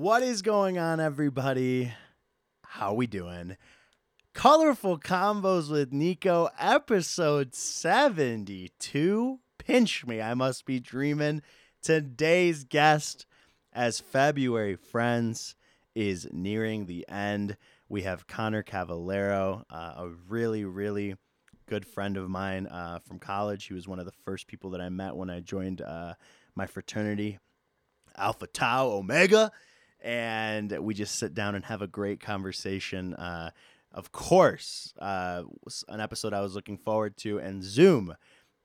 What is going on, everybody? How we doing? Colorful combos with Nico, episode 72. Pinch me, I must be dreaming. Today's guest, as February friends, is nearing the end. We have Connor Cavallaro, uh, a really, really good friend of mine uh, from college. He was one of the first people that I met when I joined uh, my fraternity, Alpha Tau Omega. And we just sit down and have a great conversation. Uh, of course, uh, an episode I was looking forward to. And Zoom,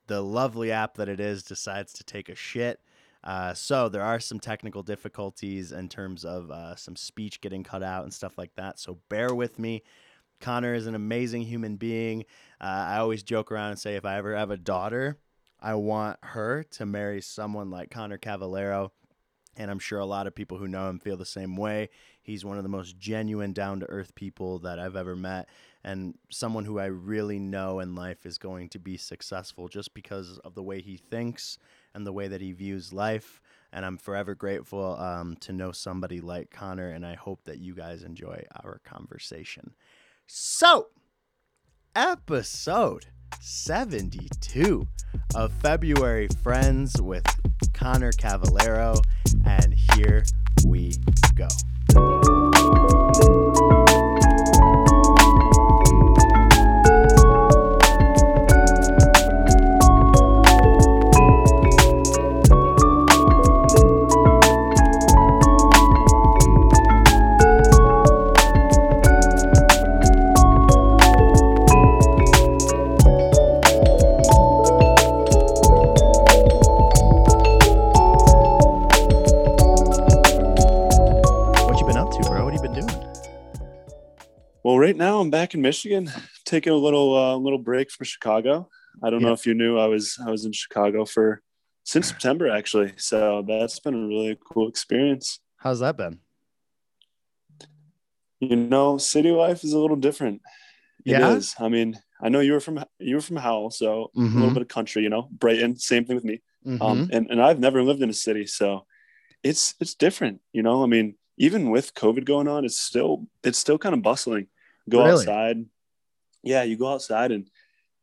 the lovely app that it is, decides to take a shit. Uh, so there are some technical difficulties in terms of uh, some speech getting cut out and stuff like that. So bear with me. Connor is an amazing human being. Uh, I always joke around and say if I ever have a daughter, I want her to marry someone like Connor Cavallaro. And I'm sure a lot of people who know him feel the same way. He's one of the most genuine, down to earth people that I've ever met, and someone who I really know in life is going to be successful just because of the way he thinks and the way that he views life. And I'm forever grateful um, to know somebody like Connor, and I hope that you guys enjoy our conversation. So, episode 72 of February Friends with Connor Cavallaro, and here we go. Back in Michigan, taking a little uh, little break from Chicago. I don't know if you knew I was I was in Chicago for since September actually. So that's been a really cool experience. How's that been? You know, city life is a little different. It Yeah? is. I mean, I know you were from you were from Howell, so a Mhm. little bit of country. You know, Brighton, same thing with me. Mhm. Um, and and I've never lived in a city, so it's it's different. You know, I mean, even with COVID going on, it's still it's still kind of bustling. Go Really? outside, yeah, you go outside and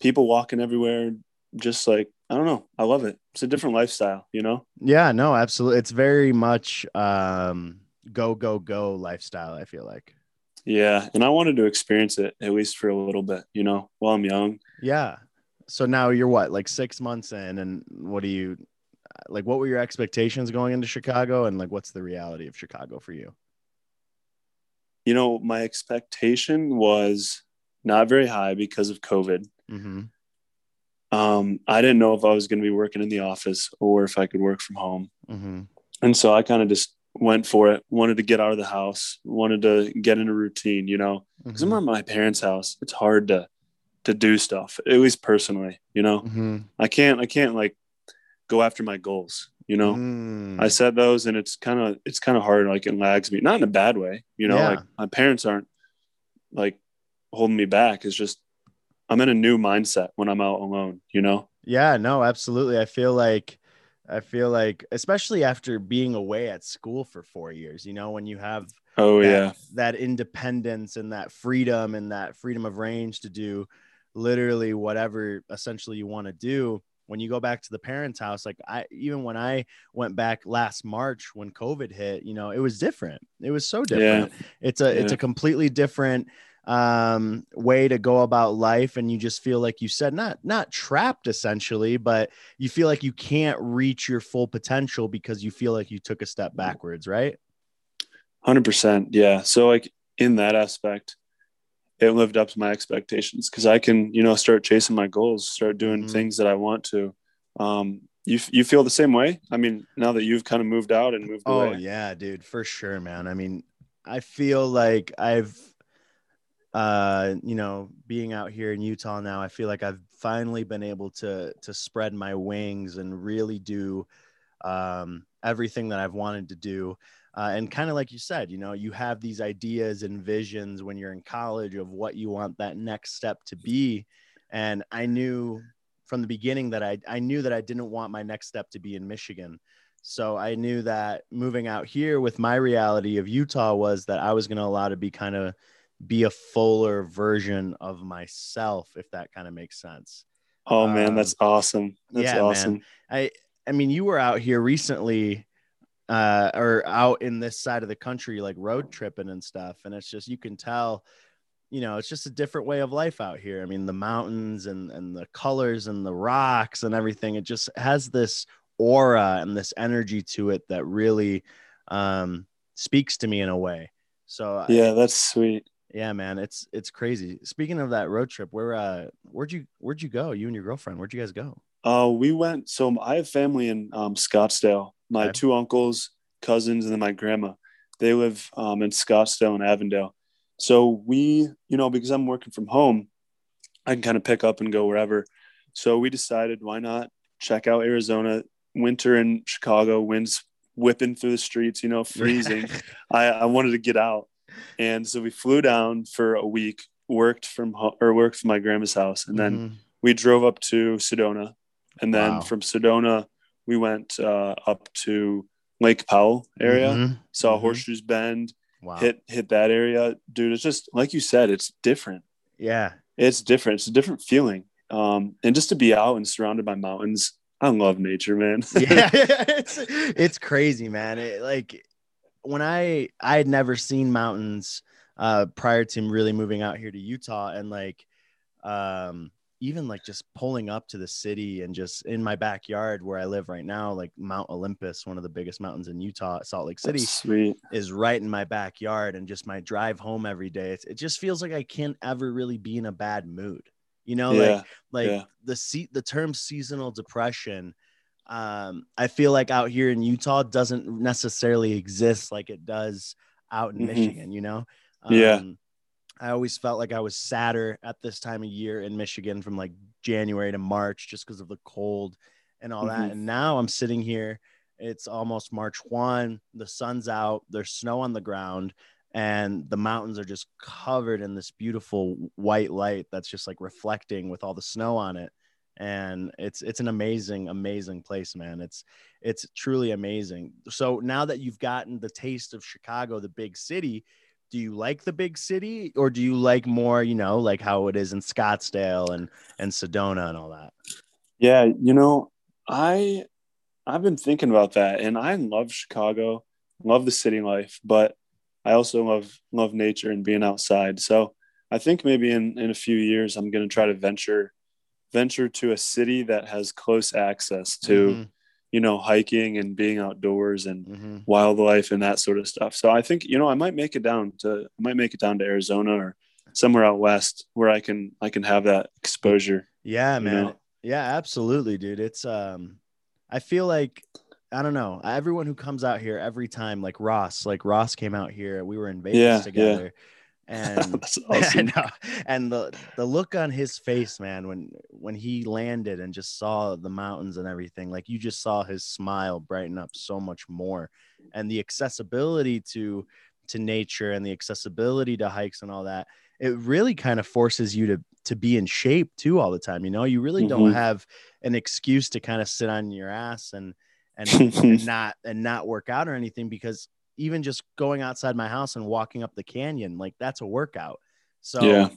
people walking everywhere. Just like I don't know, I love it. It's a different lifestyle. You know, Yeah, no, absolutely. It's very much um go go go lifestyle, I feel like. yeah. And I wanted to experience it at least for a little bit. You know, while I'm young. Yeah. So now you're what, like 6 months in and what do you like what were your expectations going into Chicago and like what's the reality of Chicago for you? You know, my expectation was not very high because of COVID. Mhm. Um, I didn't know if I was going to be working in the office or if I could work from home. Mhm. and so I kind of just went for it. Wanted to get out of the house. Wanted to get in a routine. You know, because I'm Mhm. at my parents' house. It's hard to to do stuff. At least personally, you know, Mhm. I can't. I can't like go after my goals. You know, Mm. I said those, and it's kind of it's kind of hard. Like it lags me, not in a bad way. You know, Yeah. like my parents aren't like holding me back. It's just I'm in a new mindset when I'm out alone. You know. Yeah, no, absolutely. I feel like I feel like especially after being away at school for 4 years, you know, when you have Oh that, yeah. that independence and that freedom and that freedom of range to do literally whatever essentially you want to do when you go back to the parents house like i even when i went back last march when covid hit you know it was different. It was so different. Yeah. it's a it's a completely different um way to go about life and you just feel like you said not not trapped essentially but you feel like you can't reach your full potential because you feel like you took a step backwards right? Hundred percent, yeah. So like in that aspect, it lived up to my expectations because I can, you know, start chasing my goals, start doing Mhm. things that I want to. Um, you you feel the same way? I mean, now that you've kind of moved out and moved Oh away. yeah, dude, for sure, man. I mean, I feel like I've uh, you know, being out here in Utah now, I feel like I've finally been able to to spread my wings and really do um everything that I've wanted to do. Uh, and kind of like you said, you know, you have these ideas and visions when you're in college of what you want that next step to be. And I knew from the beginning that I, I knew that I didn't want my next step to be in Michigan. So I knew that moving out here with my reality of Utah was that I was going to allow to be kind of be a fuller version of myself, if that kind of makes sense. Oh man, that's Um, awesome. That's yeah, man. awesome. I I mean, you were out here recently, uh, or out in this side of the country, like road tripping and stuff, and it's just you can tell, you know, it's just a different way of life out here. I mean, the mountains and and the colors and the rocks and everything. It just has this aura and this energy to it that really um, speaks to me in a way. So I- Yeah, that's sweet. yeah, man, it's it's crazy. Speaking of that road trip, where uh, where'd you where'd you go? You and your girlfriend, where'd you guys go? Uh, we went. So I have family in um, Scottsdale. My Okay. two uncles, cousins, and then my grandma. They live um, in Scottsdale and Avondale. So we, you know, because I'm working from home, I can kind of pick up and go wherever. So we decided, why not check out Arizona? Winter in Chicago, winds whipping through the streets, you know, freezing. I, I wanted to get out, and so we flew down for a week. Worked from home or worked from my grandma's house, and then Mhm. we drove up to Sedona, and then Wow. from Sedona we went uh, up to Lake Powell area. Mhm. Saw Mhm. Horseshoes Bend, Wow. hit hit that area, dude. It's just like you said, it's different. Yeah. It's different. It's a different feeling. Um, and just to be out and surrounded by mountains, I love nature, man. Yeah. it's it's crazy, man. It, like when I I had never seen mountains uh prior to really moving out here to Utah and like um even like just pulling up to the city and just in my backyard where I live right now, like Mount Olympus, one of the biggest mountains in Utah, Salt Lake City. Sweet. is right in my backyard and just my drive home every day it's, it just feels like i can't ever really be in a bad mood you know yeah, like like yeah. the se- the term seasonal depression um i feel like out here in utah doesn't necessarily exist like it does out in Mhm. michigan you know Yeah. I always felt like i was sadder at this time of year in michigan from like january to march just because of the cold and all Mhm. that and now i'm sitting here it's almost March 1. The sun's out, there's snow on the ground, and the mountains are just covered in this beautiful white light that's just like reflecting with all the snow on it. And it's it's an amazing, amazing place, man. It's it's truly amazing. So now that you've gotten the taste of Chicago, the big city, do you like the big city or do you like more, you know, like how it is in Scottsdale and and Sedona and all that? Yeah, you know, I I've been thinking about that and I love Chicago, love the city life, but I also love love nature and being outside. So I think maybe in, in a few years I'm gonna try to venture venture to a city that has close access to, Mhm, you know, hiking and being outdoors and mhm. wildlife and that sort of stuff. So I think, you know, I might make it down to I might make it down to Arizona or somewhere out west where I can I can have that exposure. Yeah, man. know? Yeah, absolutely, dude. It's um I feel like I don't know. Everyone who comes out here every time, like Ross, like Ross came out here. We were in Vegas Yeah, yeah. And awesome. know. And the the look on his face, man, when when he landed and just saw the mountains and everything, like you just saw his smile brighten up so much more. And the accessibility to to nature and the accessibility to hikes and all that, it really kind of forces you to to be in shape too all the time. You know, you really don't Mhm. have an excuse to kind of sit on your ass and and, and not and not work out or anything because even just going outside my house and walking up the canyon, like that's a workout. So Yeah.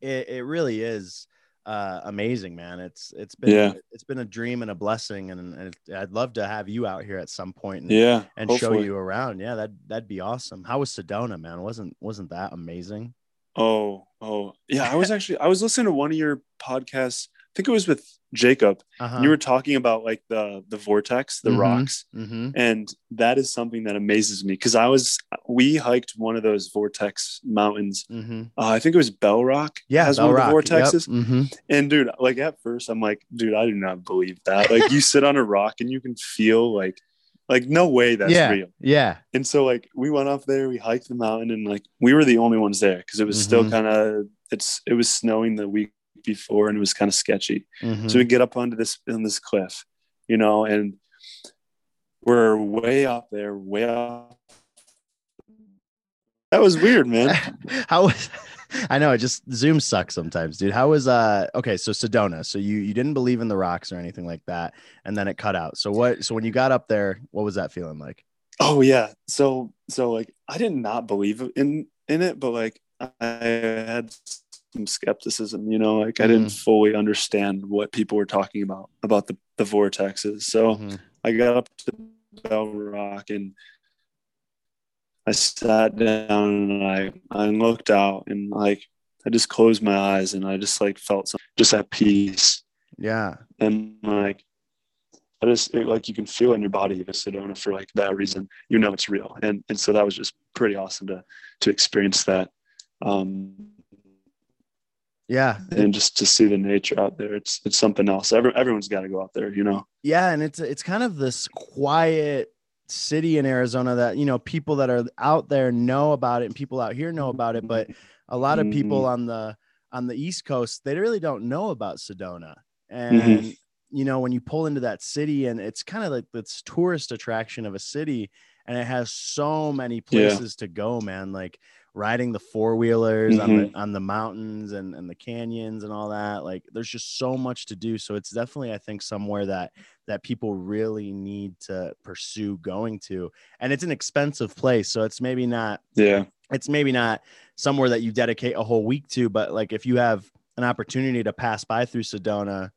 it, it really is uh, amazing, man. It's it's been Yeah. it's been a dream and a blessing, and, and I'd love to have you out here at some point and, Yeah. and show you around. Yeah, that that'd be awesome. How was Sedona, man? wasn't wasn't that amazing? Oh, oh, yeah. I was actually I was listening to one of your podcasts. I think it was with Jacob. Uh-huh. You were talking about like the the vortex, the Mhm. rocks, mm-hmm. and that is something that amazes me because I was we hiked one of those vortex mountains. Mm-hmm. Uh, I think it was Bell Rock. Yeah, has Bell one Rock. of the vortexes. Yep. Mm-hmm. And dude, like at first, I'm like, dude, I do not believe that. Like you sit on a rock and you can feel like, like no way that's yeah, real. yeah, And so like we went up there, we hiked the mountain, and like we were the only ones there because it was still Mhm. kind of it's it was snowing the week before and it was kind of sketchy. Mhm. So we get up onto this on this cliff, you know, and we're way up there, way up. That was weird, man. how was I know it just Zoom sucks sometimes, dude. How was uh okay, so Sedona. So you you didn't believe in the rocks or anything like that, and then it cut out. So what so when you got up there, what was that feeling like? Oh yeah. So so like I did not believe in in it, but like I had some skepticism, you know, like I didn't Mhm. fully understand what people were talking about about the the vortexes. So Mhm. I got up to Bell Rock and I sat down and I I looked out and like I just closed my eyes and I just like felt some, just at peace Yeah. and like I just it, like you can feel in your body if Sedona for like that reason you know it's real and and so that was just pretty awesome to to experience that um Yeah. and just to see the nature out there it's it's something else Every, everyone's got to go out there you know Yeah, and it's it's kind of this quiet city in Arizona that you know people that are out there know about it and people out here know about it, but a lot of people mm-hmm. on the on the East Coast they really don't know about Sedona. And mm-hmm. you know when you pull into that city and it's kind of like this tourist attraction of a city and it has so many Yeah. places to go, man. Like riding the four wheelers on the Mhm. on the mountains and, and the canyons and all that. Like there's just so much to do. So it's definitely I think somewhere that that people really need to pursue going to. And it's an expensive place. So it's maybe not yeah it's maybe not somewhere that you dedicate a whole week to, but like if you have an opportunity to pass by through Sedona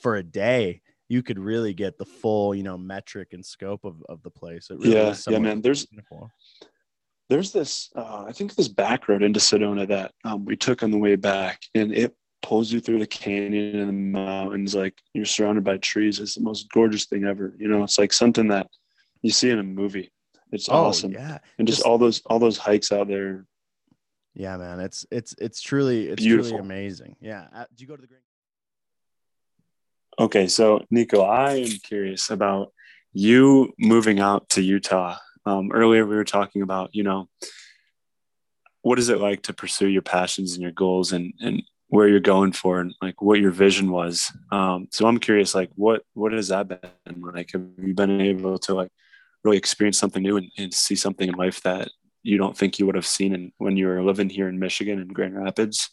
for a day, you could really get the full, you know, metric and scope of, of the place. It really Yeah, is yeah, man. There's beautiful. There's this uh, I think this back road into Sedona that um, we took on the way back, and it pulls you through the canyon and the mountains. Like you're surrounded by trees. It's the most gorgeous thing ever. You know, it's like something that you see in a movie. It's Oh awesome, yeah. and just, Just- all those all those hikes out there. Yeah, man. It's it's it's truly it's Beautiful. truly amazing. Yeah. Uh, do you go to the Grand Okay, so Nico, I am curious about you moving out to Utah. Um, earlier, we were talking about, you know, what is it like to pursue your passions and your goals, and and where you're going for, and like what your vision was. Um, so I'm curious, like, what what has that been like? Have you been able to like really experience something new and, and see something in life that you don't think you would have seen in, when you were living here in Michigan and Grand Rapids?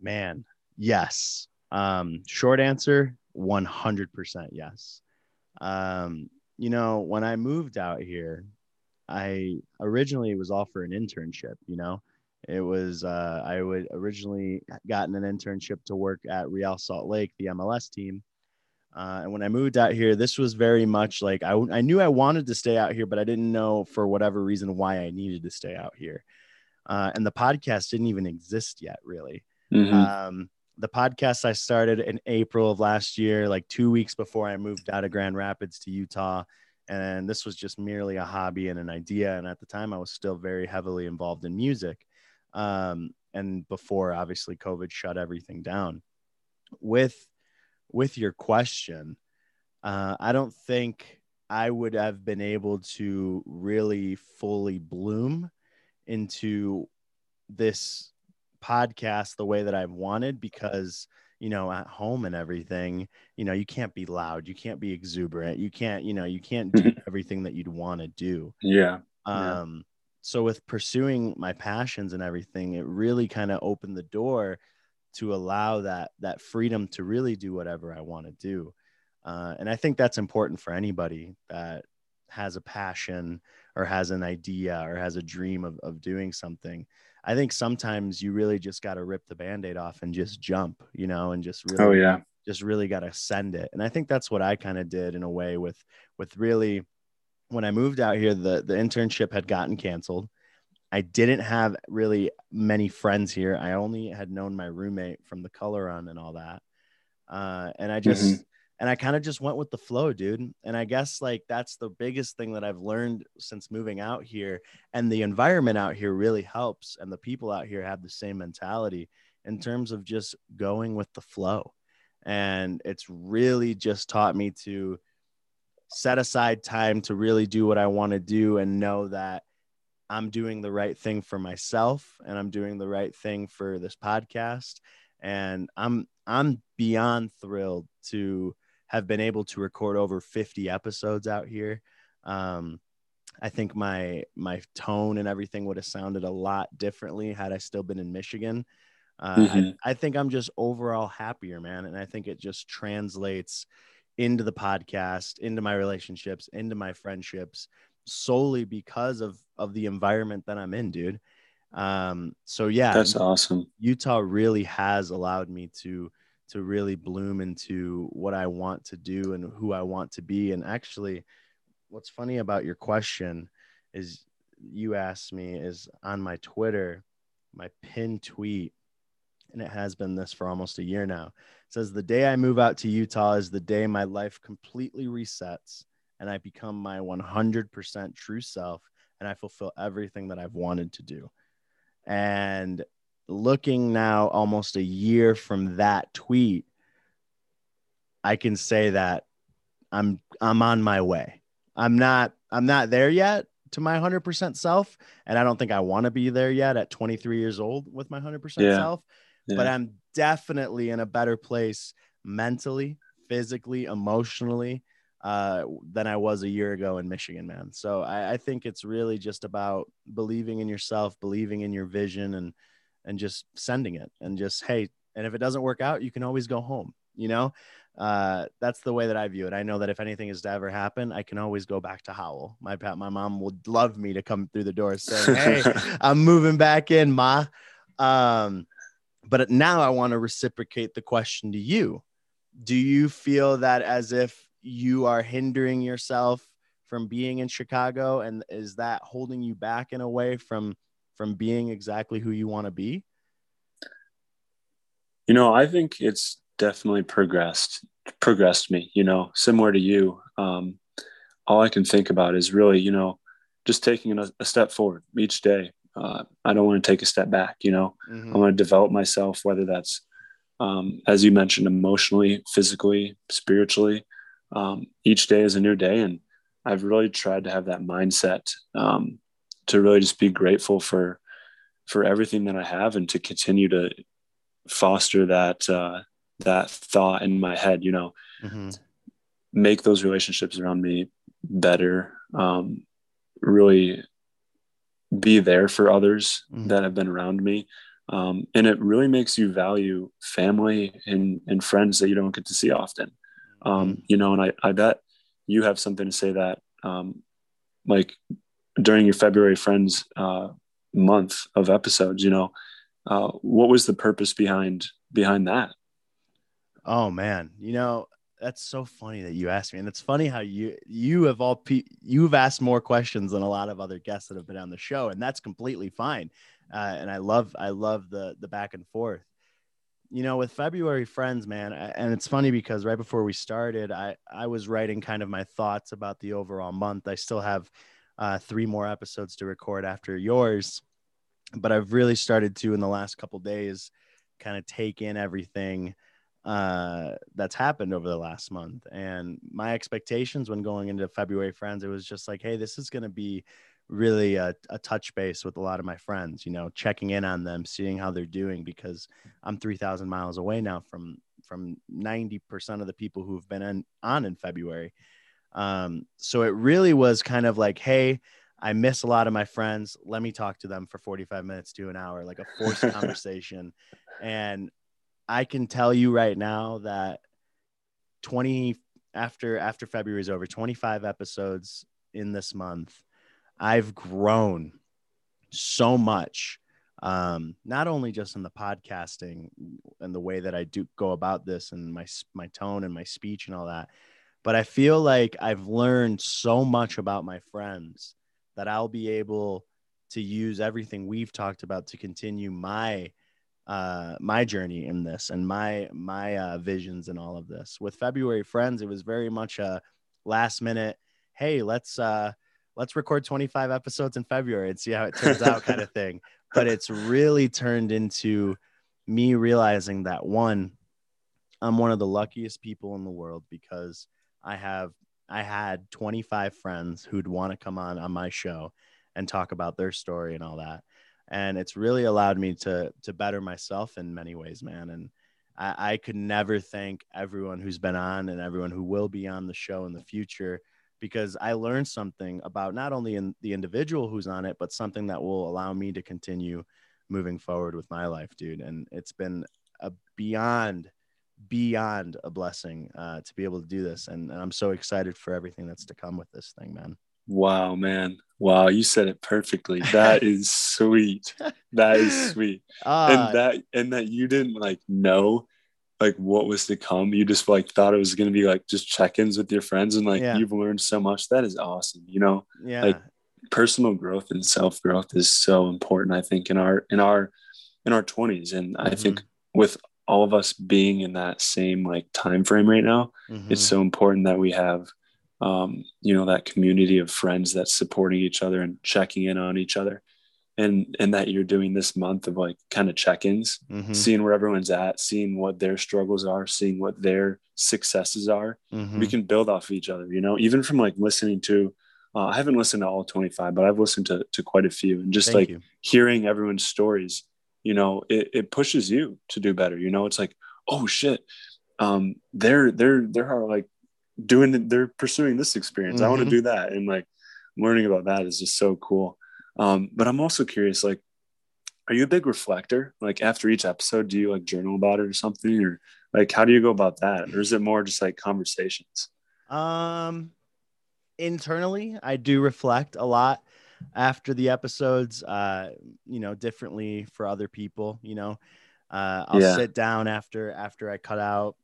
Man, yes. Um, short answer, 100% yes. Um, you know, when I moved out here, I originally was offered an internship, you know. It was uh I would originally gotten an internship to work at Real Salt Lake, the MLS team. Uh, and when I moved out here, this was very much like I, I knew I wanted to stay out here, but I didn't know for whatever reason why I needed to stay out here. Uh, and the podcast didn't even exist yet, really. Mhm. Um, the podcast I started in April of last year, like two weeks before I moved out of Grand Rapids to Utah. And this was just merely a hobby and an idea. And at the time, I was still very heavily involved in music. Um, and before obviously COVID shut everything down. With with your question, uh, I don't think I would have been able to really fully bloom into this podcast the way that I've wanted because you know at home and everything you know you can't be loud you can't be exuberant you can't you know you can't do everything that you'd want to do Yeah. Yeah. um so with pursuing my passions and everything it really kind of opened the door to allow that that freedom to really do whatever I want to do uh, and I think that's important for anybody that has a passion or has an idea or has a dream of, of doing something I think sometimes you really just got to rip the band-aid off and just jump, you know, and just really Oh yeah. just really got to send it. And I think that's what I kind of did in a way with with really when I moved out here the the internship had gotten canceled. I didn't have really many friends here. I only had known my roommate from the color run and all that. Uh, and I just and I kind of just went with the flow, dude. And I guess like that's the biggest thing that I've learned since moving out here. And the environment out here really helps. And the people out here have the same mentality in terms of just going with the flow. And it's really just taught me to set aside time to really do what I want to do and know that I'm doing the right thing for myself and I'm doing the right thing for this podcast. And I'm I'm beyond thrilled to have been able to record over 50 episodes out here. Um, I think my my tone and everything would have sounded a lot differently had I still been in Michigan. Uh, mm-hmm. I, I think I'm just overall happier, man, and I think it just translates into the podcast, into my relationships, into my friendships, solely because of of the environment that I'm in, dude. Um, so yeah, that's awesome. Utah really has allowed me to to really bloom into what I want to do and who I want to be. And actually, what's funny about your question is you asked me is on my Twitter, my pin tweet, and it has been this for almost a year now. It says the day I move out to Utah is the day my life completely resets and I become my 100% true self and I fulfill everything that I've wanted to do. And looking now almost a year from that tweet, I can say that I'm I'm on my way. I'm not I'm not there yet to my 100% self and I don't think I want to be there yet at 23 years old with my 100% yeah. self, yeah. but I'm definitely in a better place mentally, physically, emotionally uh, than I was a year ago in Michigan, man. So I, I think it's really just about believing in yourself, believing in your vision, and and just sending it, and just hey, and if it doesn't work out, you can always go home. You know, uh, that's the way that I view it. I know that if anything is to ever happen, I can always go back to Howell. My pat, my mom would love me to come through the door saying, "Hey, I'm moving back in, ma." Um, but now I want to reciprocate the question to you. Do you feel that as if you are hindering yourself from being in Chicago and is that holding you back in a way from from being exactly who you want to be? You know, I think it's definitely progressed progressed me, you know, similar to you. Um all I can think about is really, you know, just taking a, a step forward each day. Uh, I don't want to take a step back, you know. Mm-hmm. I want to develop myself, whether that's um, as you mentioned, emotionally, physically, spiritually um, each day is a new day. And I've really tried to have that mindset um, to really just be grateful for for everything that I have and to continue to foster that uh, that thought in my head. You know, mm-hmm. make those relationships around me better. Um, really be there for others mm-hmm. that have been around me. Um, and it really makes you value family and, and friends that you don't get to see often. Um, mm-hmm. you know, and I, I bet you have something to say that, um, like during your February Friends uh, month of episodes, you know, uh, what was the purpose behind behind that? Oh man, you know that's so funny that you asked me, and it's funny how you you have all pe- you've asked more questions than a lot of other guests that have been on the show, and that's completely fine. Uh, and I love I love the the back and forth you know, with February friends, man, and it's funny because right before we started, I I was writing kind of my thoughts about the overall month. I still have uh, three more episodes to record after yours, but I've really started to in the last couple days kind of take in everything uh, that's happened over the last month. And my expectations when going into February friends, it was just like, hey, this is going to be really a, a, touch base with a lot of my friends, you know, checking in on them, seeing how they're doing because I'm 3000 miles away now from, from 90% of the people who've been in, on in February. Um, so it really was kind of like, Hey, I miss a lot of my friends. Let me talk to them for 45 minutes to an hour, like a forced conversation. And I can tell you right now that 20 after, after February is over, 25 episodes in this month, I've grown so much. Um, not only just in the podcasting and the way that I do go about this and my my tone and my speech and all that, but I feel like I've learned so much about my friends that I'll be able to use everything we've talked about to continue my uh my journey in this and my my uh visions and all of this with february friends it was very much a last minute hey let's uh let's record 25 episodes in February and see how it turns out kind of thing. But it's really turned into me realizing that one, I'm one of the luckiest people in the world because I have I had 25 friends who'd want to come on on my show and talk about their story and all that. And it's really allowed me to to better myself in many ways, man. And I, I could never thank everyone who's been on and everyone who will be on the show in the future because I learned something about not only in the individual who's on it, but something that will allow me to continue moving forward with my life, dude. And it's been a beyond, beyond a blessing uh, to be able to do this. And, and I'm so excited for everything that's to come with this thing, man. Wow, man. Wow, you said it perfectly. That is sweet. That is sweet. Uh, and that and that you didn't like know like what was to come. You just like thought it was gonna be like just check-ins with your friends and like yeah. you've learned so much. That is awesome. You know, yeah. Like personal growth and self-growth is so important, I think, in our in our in our 20s. And mm-hmm. I think with all of us being in that same like time frame right now, mm-hmm. it's so important that we have um, you know that community of friends that's supporting each other and checking in on each other and and that you're doing this month of like kind of check-ins mm-hmm. seeing where everyone's at seeing what their struggles are seeing what their successes are mm-hmm. we can build off of each other you know even from like listening to uh, i haven't listened to all 25 but i've listened to, to quite a few and just Thank like you. hearing everyone's stories you know it, it pushes you to do better you know? It's like oh shit. Um they're they're they're like doing they're pursuing this experience. Mm-hmm. i want to do that and like learning about that is just so cool. Um but i'm also curious like are you a big reflector? Like after each episode do you like journal about it or something or like how do you go about that? Or is it more just like conversations? Um internally i do reflect a lot after the episodes uh you know differently for other people you know uh i'll yeah. sit down after after i cut out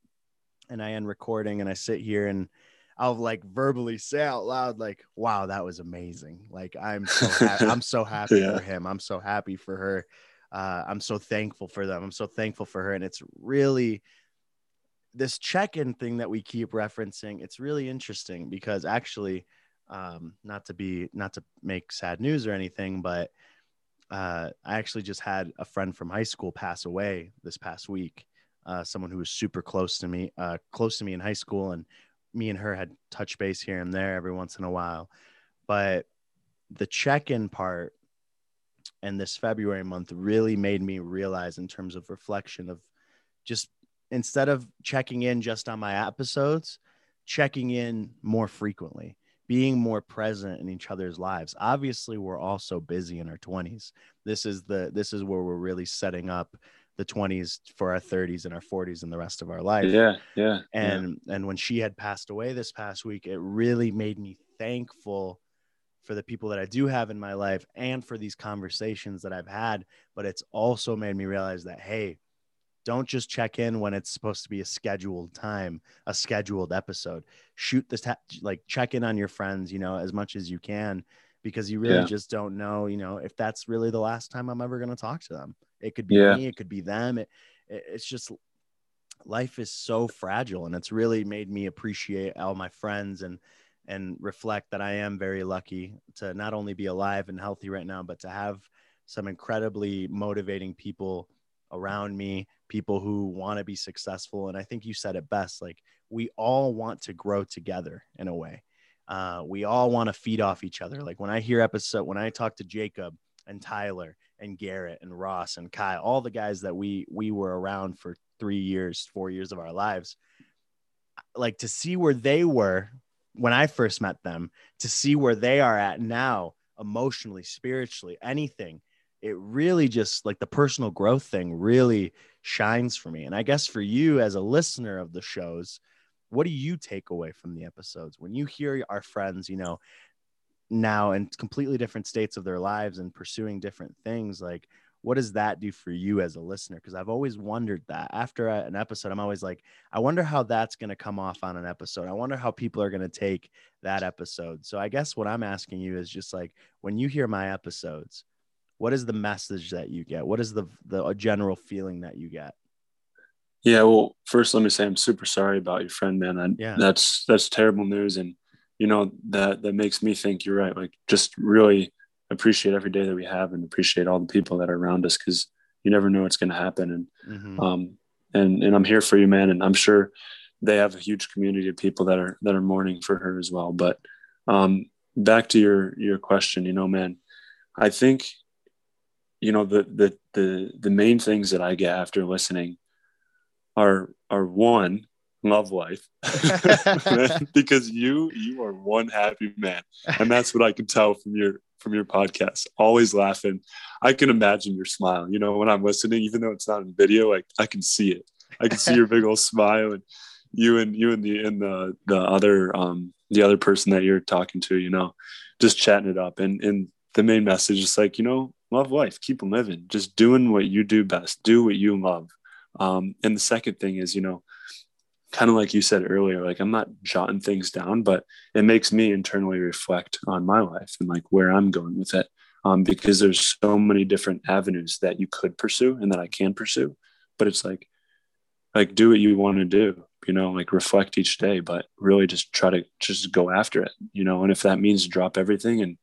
and I end recording and I sit here and I'll like verbally say out loud, like, wow, that was amazing. Like I'm so happy. I'm so happy yeah. for him. I'm so happy for her. Uh, I'm so thankful for them. I'm so thankful for her. And it's really this check-in thing that we keep referencing. It's really interesting because actually, um, not to be not to make sad news or anything, but uh, I actually just had a friend from high school pass away this past week uh, someone who was super close to me, uh, close to me in high school, and me and her had touch base here and there every once in a while. But the check-in part and this February month really made me realize, in terms of reflection, of just instead of checking in just on my episodes, checking in more frequently being more present in each other's lives obviously we're all so busy in our 20s this is the this is where we're really setting up the 20s for our 30s and our 40s and the rest of our life. Yeah, yeah. And yeah. and when she had passed away this past week, it really made me thankful for the people that I do have in my life and for these conversations that I've had, but it's also made me realize that hey, don't just check in when it's supposed to be a scheduled time, a scheduled episode. Shoot this ta- like check in on your friends, you know, as much as you can because you really yeah. just don't know, you know, if that's really the last time I'm ever going to talk to them. It could be yeah. me, it could be them. It, it, it's just life is so fragile and it's really made me appreciate all my friends and and reflect that I am very lucky to not only be alive and healthy right now, but to have some incredibly motivating people around me, people who want to be successful. And I think you said it best like, we all want to grow together in a way. Uh, we all want to feed off each other. Like when I hear episode, when I talk to Jacob and Tyler and Garrett and Ross and Kyle, all the guys that we we were around for three years, four years of our lives, like to see where they were when I first met them, to see where they are at now, emotionally, spiritually, anything. It really just like the personal growth thing really shines for me. And I guess for you as a listener of the shows, what do you take away from the episodes when you hear our friends, you know, now in completely different states of their lives and pursuing different things? Like, what does that do for you as a listener? Because I've always wondered that after an episode, I'm always like, I wonder how that's going to come off on an episode. I wonder how people are going to take that episode. So I guess what I'm asking you is just like, when you hear my episodes, what is the message that you get? What is the the general feeling that you get? Yeah, well, first let me say I'm super sorry about your friend, man. I, yeah. That's that's terrible news, and you know that that makes me think you're right. Like, just really appreciate every day that we have, and appreciate all the people that are around us, because you never know what's going to happen. And mm-hmm. um, and and I'm here for you, man. And I'm sure they have a huge community of people that are that are mourning for her as well. But um, back to your your question, you know, man, I think you know the the the the main things that I get after listening are are one love life. Because you you are one happy man. And that's what i can tell from your from your podcast. Always laughing. I can imagine your smile. You know when i'm listening even though it's not in video like i can see it. I can see your big old smile and you and you and the and the the other um the other person that you're talking to you know just chatting it up. And and the main message is like you know love life keep living just doing what you do best do what you love um and the second thing is you know kind of like you said earlier, like I'm not jotting things down, but it makes me internally reflect on my life and like where I'm going with it. Um, because there's so many different avenues that you could pursue and that I can pursue. But it's like, like do what you want to do, you know, like reflect each day, but really just try to just go after it, you know. And if that means drop everything and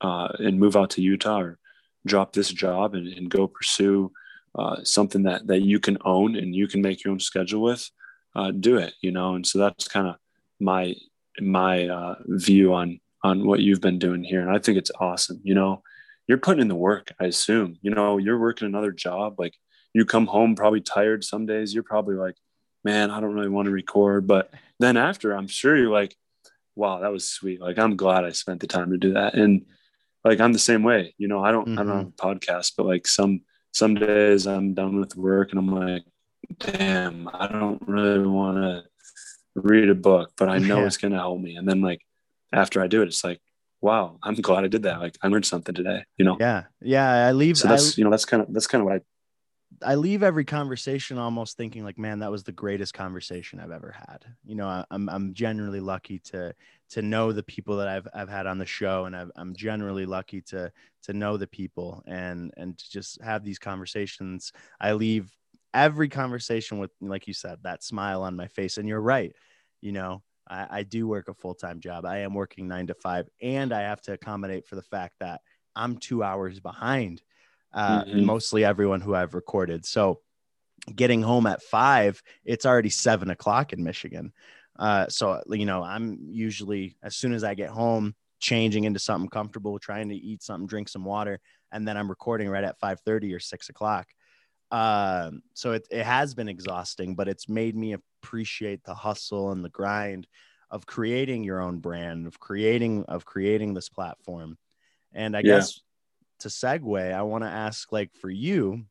uh, and move out to Utah or drop this job and, and go pursue uh, something that that you can own and you can make your own schedule with, uh, do it, you know. And so that's kind of my my uh, view on on what you've been doing here, and I think it's awesome. You know, you're putting in the work. I assume, you know, you're working another job. Like you come home probably tired some days. You're probably like, man, I don't really want to record. But then after, I'm sure you're like, wow, that was sweet. Like I'm glad I spent the time to do that. And like I'm the same way. You know, I don't mm-hmm. I don't have a podcast, but like some some days I'm done with work and I'm like, damn, I don't really want to read a book, but I know yeah. it's going to help me. And then like after I do it, it's like, wow, I'm glad I did that. Like I learned something today, you know? Yeah. Yeah. I leave. So that's, I, you know, that's kind of, that's kind of what I, I leave every conversation almost thinking like, man, that was the greatest conversation I've ever had. You know, I, I'm I'm generally lucky to to know the people that I've I've had on the show, and i am generally lucky to to know the people and and to just have these conversations. I leave every conversation with, like you said, that smile on my face. And you're right. You know, I, I do work a full time job. I am working nine to five, and I have to accommodate for the fact that I'm two hours behind uh, mm-hmm. mostly everyone who I've recorded. So getting home at five, it's already seven o'clock in Michigan. Uh, so, you know, I'm usually, as soon as I get home, changing into something comfortable, trying to eat something, drink some water, and then I'm recording right at 5:30 or 6 o'clock. Um, so it, it has been exhausting, but it's made me appreciate the hustle and the grind of creating your own brand, of creating of creating this platform. And I yeah. guess to segue, I want to ask, like, for you,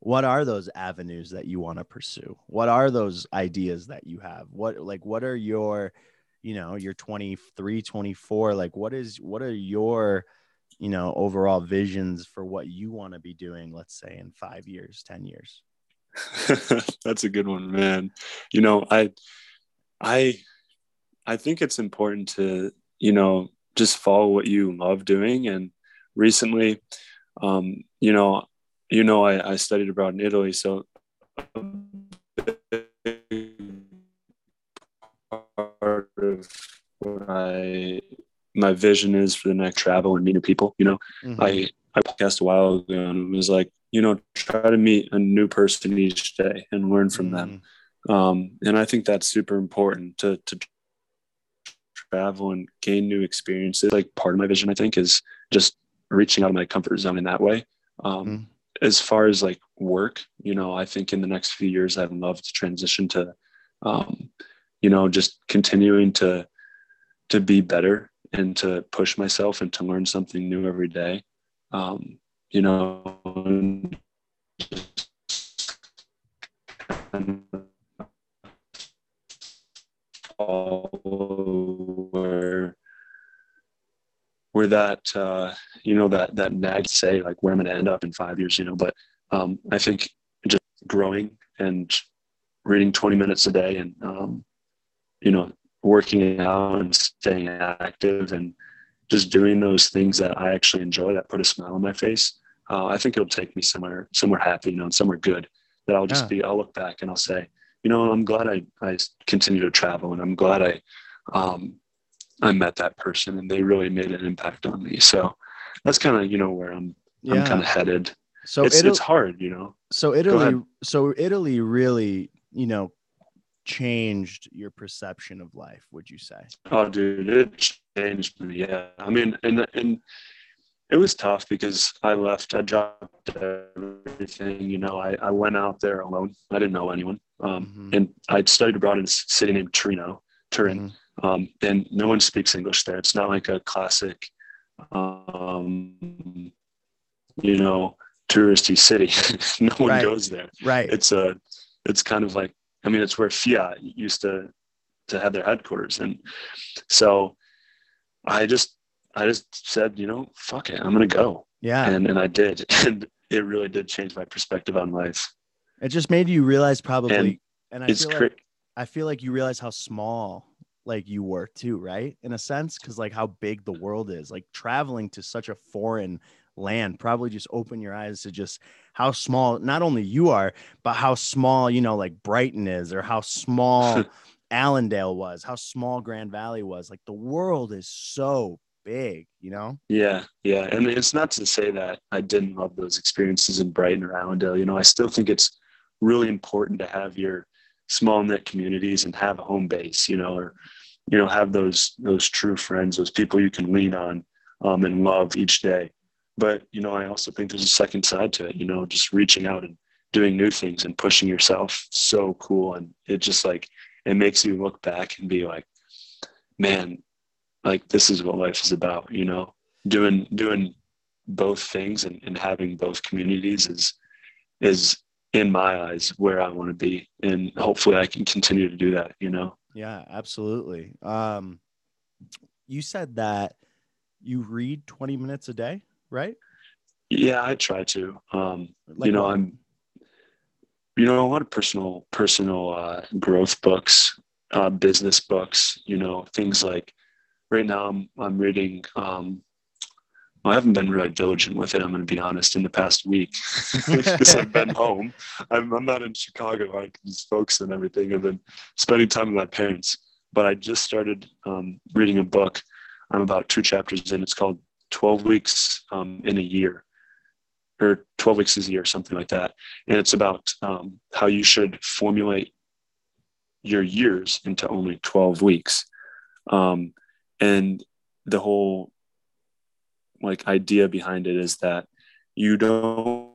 what are those avenues that you want to pursue? What are those ideas that you have? What like what are your, you know, you're 23, 24, like what is what are your you know overall visions for what you want to be doing let's say in five years ten years that's a good one man you know i i i think it's important to you know just follow what you love doing and recently um you know you know i, I studied abroad in italy so part of what i my vision is for the next travel and meet new people. You know, mm-hmm. I I podcast a while ago and it was like, you know, try to meet a new person each day and learn from mm-hmm. them. Um, and I think that's super important to to travel and gain new experiences. Like part of my vision, I think, is just reaching out of my comfort zone in that way. Um, mm-hmm. As far as like work, you know, I think in the next few years, I'd love to transition to, um, you know, just continuing to to be better and to push myself and to learn something new every day. Um, you know, where that uh, you know that that nag say like where I'm going to end up in five years, you know. But um, I think just growing and reading 20 minutes a day and um, you know working out and staying active and just doing those things that I actually enjoy that put a smile on my face. Uh, I think it'll take me somewhere, somewhere happy, you know, and somewhere good that I'll just yeah. be, I'll look back and I'll say, you know, I'm glad I, I continue to travel and I'm glad I, um, I met that person and they really made an impact on me. So that's kind of, you know, where I'm, yeah. I'm kind of headed. So it's, Italy, it's hard, you know? So Italy, so Italy really, you know, changed your perception of life would you say oh dude it changed me yeah i mean and and it was tough because I left. I dropped everything. You know, I, I went out there alone. I didn't know anyone. Um, mm-hmm. And I'd studied abroad in a city named Torino, Turin. Mm-hmm. Um, and no one speaks English there. It's not like a classic, um, you know, touristy city. no one right. goes there. Right. It's a, it's kind of like, I mean, it's where Fiat used to, to have their headquarters. And so I just I just said, you know, fuck it, I'm gonna go. Yeah. And and I did, and it really did change my perspective on life. It just made you realize probably, and, and I it's feel like, I feel like you realize how small like you were too, right? In a sense, because like how big the world is. Like traveling to such a foreign land probably just open your eyes to just how small not only you are, but how small you know like Brighton is, or how small Allendale was, how small Grand Valley was. Like the world is so big, you know? Yeah, yeah. And it's not to say that I didn't love those experiences in Brighton or Allendale. You know, I still think it's really important to have your small knit communities and have a home base, you know, or you know, have those those true friends, those people you can lean on um, and love each day. But you know, I also think there's a second side to it. You know, just reaching out and doing new things and pushing yourself. So cool, and it just like it makes you look back and be like, man, like this is what life is about you know doing doing both things and, and having both communities is is in my eyes where i want to be and hopefully i can continue to do that you know yeah absolutely. Um you said that you read 20 minutes a day right? Yeah i try to. Um like you know what? i'm you know a lot of personal personal uh, growth books uh, business books you know things like right now I'm, I'm reading um, I haven't been really diligent with it. I'm going to be honest. In the past week, because I've been home, I'm, I'm not in Chicago like these folks and everything. I've been spending time with my parents. But I just started um, reading a book. I'm about two chapters in. It's called 12 Weeks um, in a Year, or 12 Weeks is a Year, something like that. And it's about um, how you should formulate your years into only 12 weeks. Um, and the whole like idea behind it is that you don't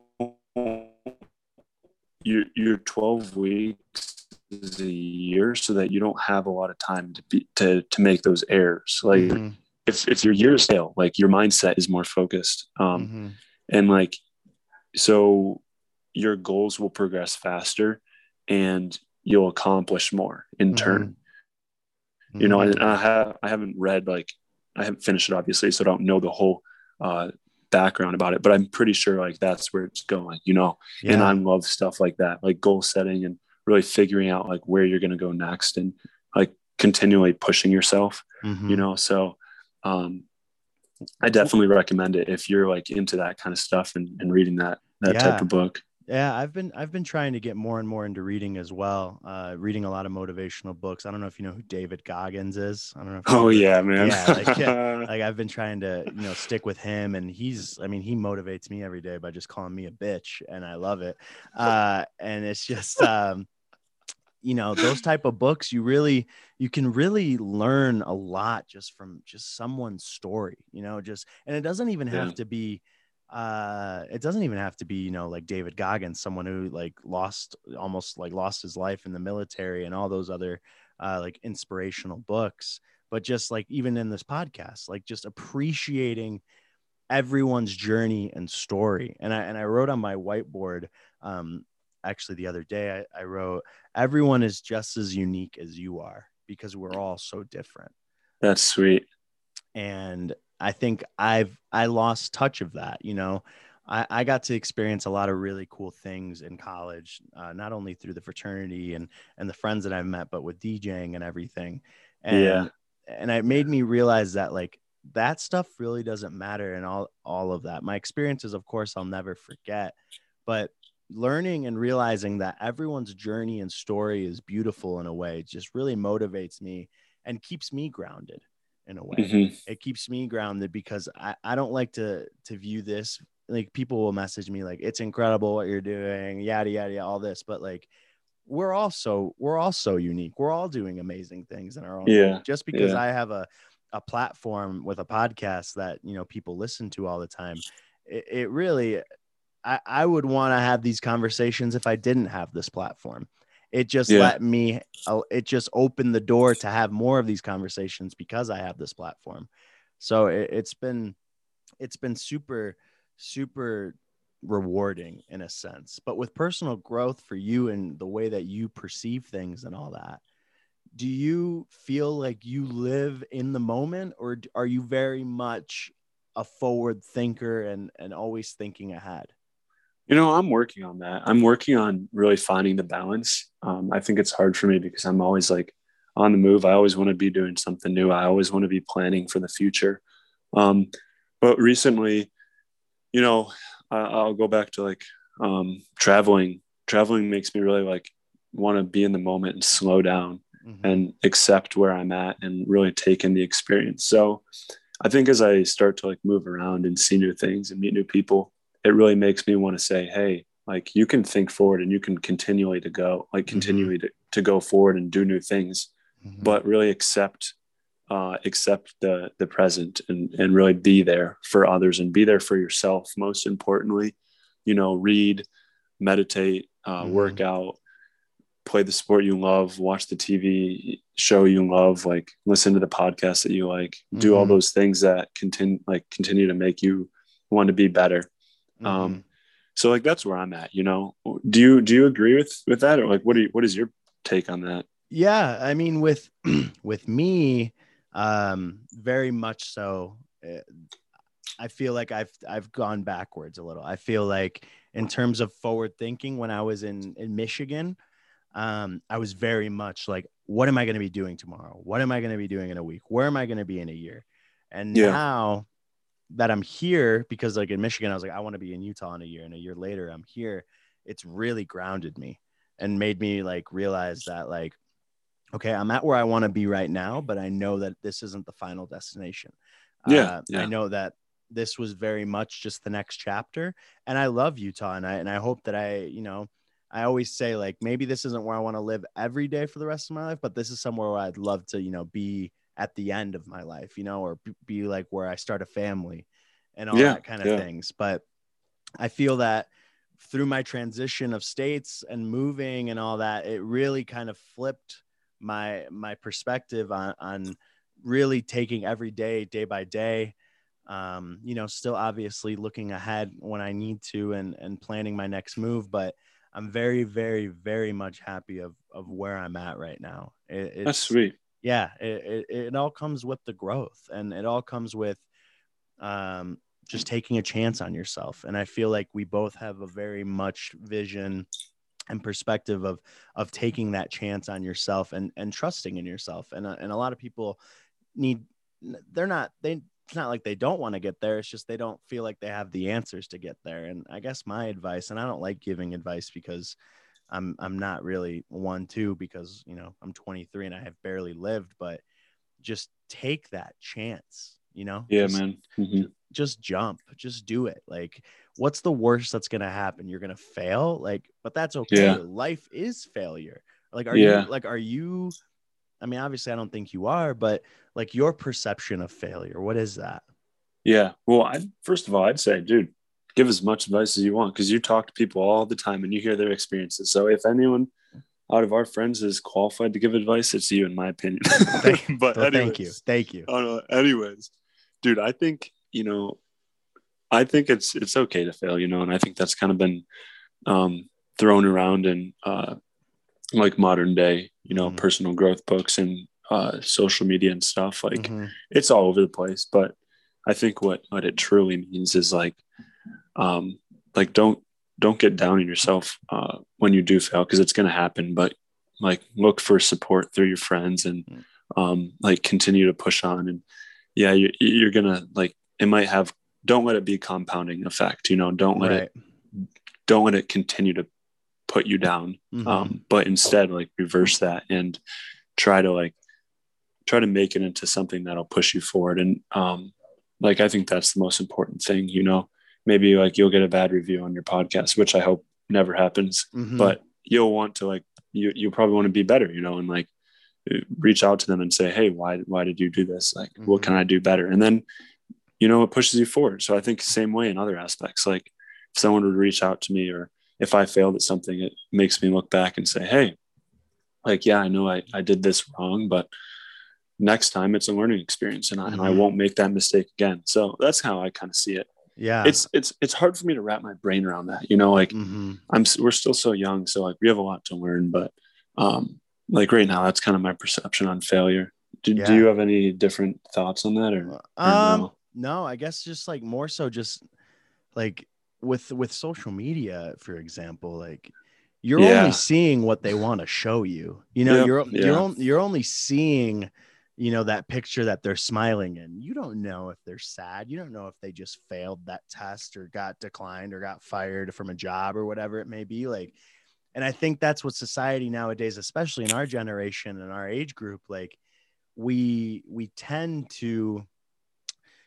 you you're 12 weeks a year so that you don't have a lot of time to be to to make those errors like mm-hmm. if if your year is stale like your mindset is more focused um mm-hmm. and like so your goals will progress faster and you'll accomplish more in mm-hmm. turn you know, and I have I haven't read like I haven't finished it obviously, so I don't know the whole uh, background about it, but I'm pretty sure like that's where it's going, you know. Yeah. And I love stuff like that, like goal setting and really figuring out like where you're going to go next and like continually pushing yourself, mm-hmm. you know. So um, I definitely recommend it if you're like into that kind of stuff and, and reading that that yeah. type of book. Yeah, I've been I've been trying to get more and more into reading as well. Uh, reading a lot of motivational books. I don't know if you know who David Goggins is. I don't know. oh yeah, man. Yeah, like, yeah, like I've been trying to you know stick with him, and he's I mean he motivates me every day by just calling me a bitch, and I love it. Uh, and it's just um, you know those type of books you really you can really learn a lot just from just someone's story. You know, just and it doesn't even have yeah. to be uh it doesn't even have to be you know like david goggins someone who like lost almost like lost his life in the military and all those other uh like inspirational books. But just like even in this podcast like just appreciating everyone's journey and story. And i and i wrote on my whiteboard um actually the other day I, I wrote everyone is just as unique as you are because we're all so different. That's sweet. And I think I've I lost touch of that. You know, I, I got to experience a lot of really cool things in college, uh, not only through the fraternity and and the friends that I've met, but with DJing and everything. And, yeah, and it made me realize that like that stuff really doesn't matter and all all of that. My experiences, of course, I'll never forget, but learning and realizing that everyone's journey and story is beautiful in a way just really motivates me and keeps me grounded in a way. Mm-hmm. It keeps me grounded because I, I don't like to to view this like people will message me like it's incredible what you're doing, yada yada, yada all this, but like we're all so we're all so unique. We're all doing amazing things in our own yeah. Way. Just because yeah. I have a a platform with a podcast that you know people listen to all the time it, it really I, I would want to have these conversations if i didn't have this platform it just Yeah. let me uh, it just opened the door to have more of these conversations because i have this platform. So it, it's been it's been super super rewarding in a sense. But with personal growth for you and the way that you perceive things and all that do you feel like you live in the moment or are you very much a forward thinker and and always thinking ahead You know, I'm working on that. I'm working on really finding the balance. Um, I think it's hard for me because I'm always like on the move. I always want to be doing something new. I always want to be planning for the future. Um, but recently, you know, I, I'll go back to like um, traveling. Traveling makes me really like want to be in the moment and slow down Mhm. and accept where I'm at and really take in the experience. So I think as I start to like move around and see new things and meet new people, it really makes me want to say, hey, like you can think forward and you can continually to go, like continually to, to go forward and do new things, Mhm. but really accept uh, accept the the present and and really be there for others and be there for yourself. Most importantly, you know, read, meditate, uh, Mhm. work out, play the sport you love, watch the TV show you love, like listen to the podcast that you like, do all Mhm. those things that continue like continue to make you want to be better. Mhm. Um, so like that's where I'm at. You know, do you do you agree with with that, or like what do you, what is your take on that? yeah i mean with with me um very much so uh, i feel like i've i've gone backwards a little i feel like in terms of forward thinking when i was in in michigan um i was very much like what am i going to be doing tomorrow what am i going to be doing in a week where am i going to be in a year and Yeah. now that i'm here because like in michigan i was like i want to be in utah in a year and a year later i'm here it's really grounded me and made me like realize that like okay, I'm at where I want to be right now, but I know that this isn't the final destination. Yeah, Uh, yeah. I know that this was very much just the next chapter, and I love Utah, and I and I hope that I, you know, I always say like maybe this isn't where I want to live every day for the rest of my life, but this is somewhere where I'd love to, you know, be at the end of my life, you know, or be like where I start a family and all Yeah, that kind of yeah. things. But I feel that through my transition of states and moving and all that, it really kind of flipped my my perspective on on really taking every day day by day. Um, you know, still obviously looking ahead when I need to and and planning my next move, but I'm very, very, very much happy of of where I'm at right now. It, it's, That's sweet. Yeah it, it, it all comes with the growth and it all comes with um, just taking a chance on yourself and i feel like we both have a very much vision and perspective of of taking that chance on yourself and and trusting in yourself and and a lot of people need they're not they it's not like they don't want to get there it's just they don't feel like they have the answers to get there and i guess my advice and i don't like giving advice because i'm i'm not really one too because you know i'm 23 and i have barely lived but just take that chance you know Yeah, Just- man. Mhm. just jump just do it like what's the worst that's going to happen you're going to fail like but that's okay Yeah. life is failure like are Yeah. you like are you i mean obviously i don't think you are but like your perception of failure what is that Yeah. Well, I first of all, I'd say, dude, give as much advice as you want because you talk to people all the time and you hear their experiences. So if anyone out of our friends is qualified to give advice, it's you, in my opinion. Thank- but well, thank you thank you Oh, no, anyways, dude, I think you know, I think it's it's okay to fail, you know, and I think that's kind of been um, thrown around in uh, like modern day, you know, Mhm. personal growth books and uh, social media and stuff. Like Mhm. it's all over the place, but I think what what it truly means is like, um, like don't don't get down on yourself uh, when you do fail because it's going to happen, but like look for support through your friends and Mm. um, like continue to push on and yeah you, you're gonna like it might have don't let it be a compounding effect you know don't let right it don't let it continue to put you down Mhm. um, but instead like reverse that and try to like try to make it into something that'll push you forward and um, like i think that's the most important thing you know maybe like you'll get a bad review on your podcast which i hope never happens Mhm. but you'll want to like you you probably want to be better you know and like reach out to them and say, Hey, why, why did you do this? Like, mm-hmm. what can I do better? And then, you know, it pushes you forward. So I think same way in other aspects, like if someone would reach out to me or if I failed at something, it makes me look back and say, Hey, like, yeah, I know I, I did this wrong, but next time it's a learning experience and I, mm-hmm. and I mm-hmm. won't make that mistake again. So that's how I kind of see it. Yeah. It's, it's, it's hard for me to wrap my brain around that, you know, like mm-hmm. I'm, we're still so young. So like we have a lot to learn, but, um, like right now, that's kind of my perception on failure. Do, yeah. do you have any different thoughts on that or, or um, no? no, I guess just like more so just like with, with social media, for example, like you're yeah. only seeing what they want to show you. You know, you're you're you're only seeing, you know, that picture that they're smiling in. You don't know if they're sad. You don't know if they just failed that test or got declined or got fired from a job or whatever it may be. Like, and I think that's what society nowadays, especially in our generation and our age group, like we we tend to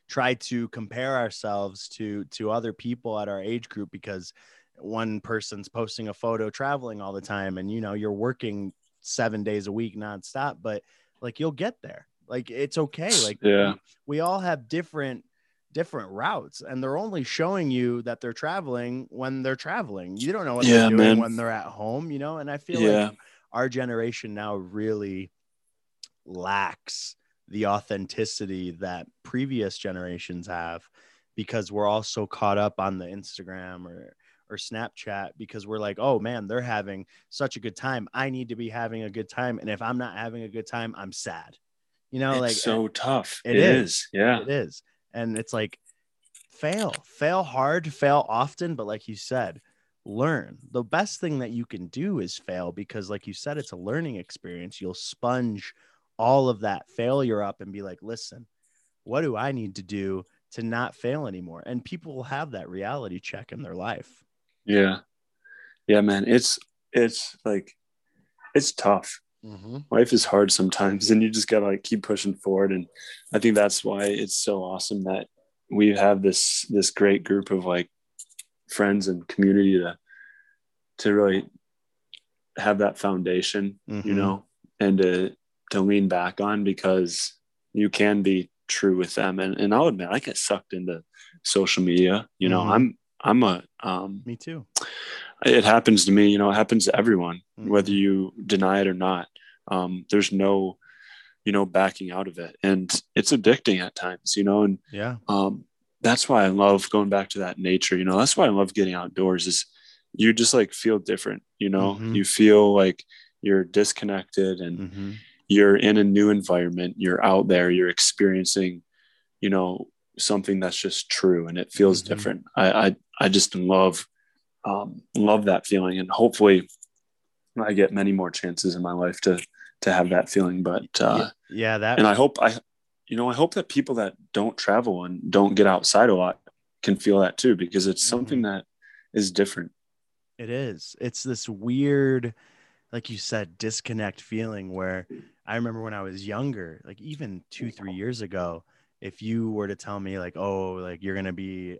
try to compare ourselves to to other people at our age group because one person's posting a photo traveling all the time and you know you're working seven days a week nonstop but like you'll get there. Like it's okay. Like yeah. we, we all have different different routes and they're only showing you that they're traveling when they're traveling. You don't know what yeah, they're doing man. when they're at home you know? And i feel yeah. like our generation now really lacks the authenticity that previous generations have because we're all so caught up on the instagram or or Snapchat because we're like, oh man, they're having such a good time. I need to be having a good time. And if I'm not having a good time, I'm sad. You know, it's like so tough. it, it is. is. Yeah. It is. And it's like fail, fail hard, fail often. But like you said, learn. The best thing that you can do is fail because, like you said, it's a learning experience. You'll sponge all of that failure up and be like, listen, what do I need to do to not fail anymore? And people will have that reality check in their life. Yeah. Yeah, man. It's it's like it's tough. Mm-hmm. Life is hard sometimes and you just gotta like keep pushing forward. And I think that's why it's so awesome that we have this this great group of like friends and community to to really have that foundation, mm-hmm. you know, and to to lean back on because you can be true with them. And and I'll admit I get sucked into social media. You know, mm-hmm. I'm I'm a um, me too. It happens to me, you know, it happens to everyone, mm-hmm. whether you deny it or not. Um, there's no, you know, backing out of it, and it's addicting at times, you know. And yeah, um, that's why I love going back to that nature. You know, that's why I love getting outdoors. Is you just like feel different. You know, mm-hmm. you feel like you're disconnected and mm-hmm. you're in a new environment. You're out there. You're experiencing, you know, something that's just true and it feels mm-hmm. different. I, I, I just love, um, love that feeling. And hopefully I get many more chances in my life to, to have that feeling. But, uh, yeah, yeah that, and I hope I, you know, I hope that people that don't travel and don't get outside a lot can feel that too, because it's mm-hmm. something that is different. It is. It's this weird, like you said, disconnect feeling where I remember when I was younger, like even two, three years ago, if you were to tell me like oh like you're going to be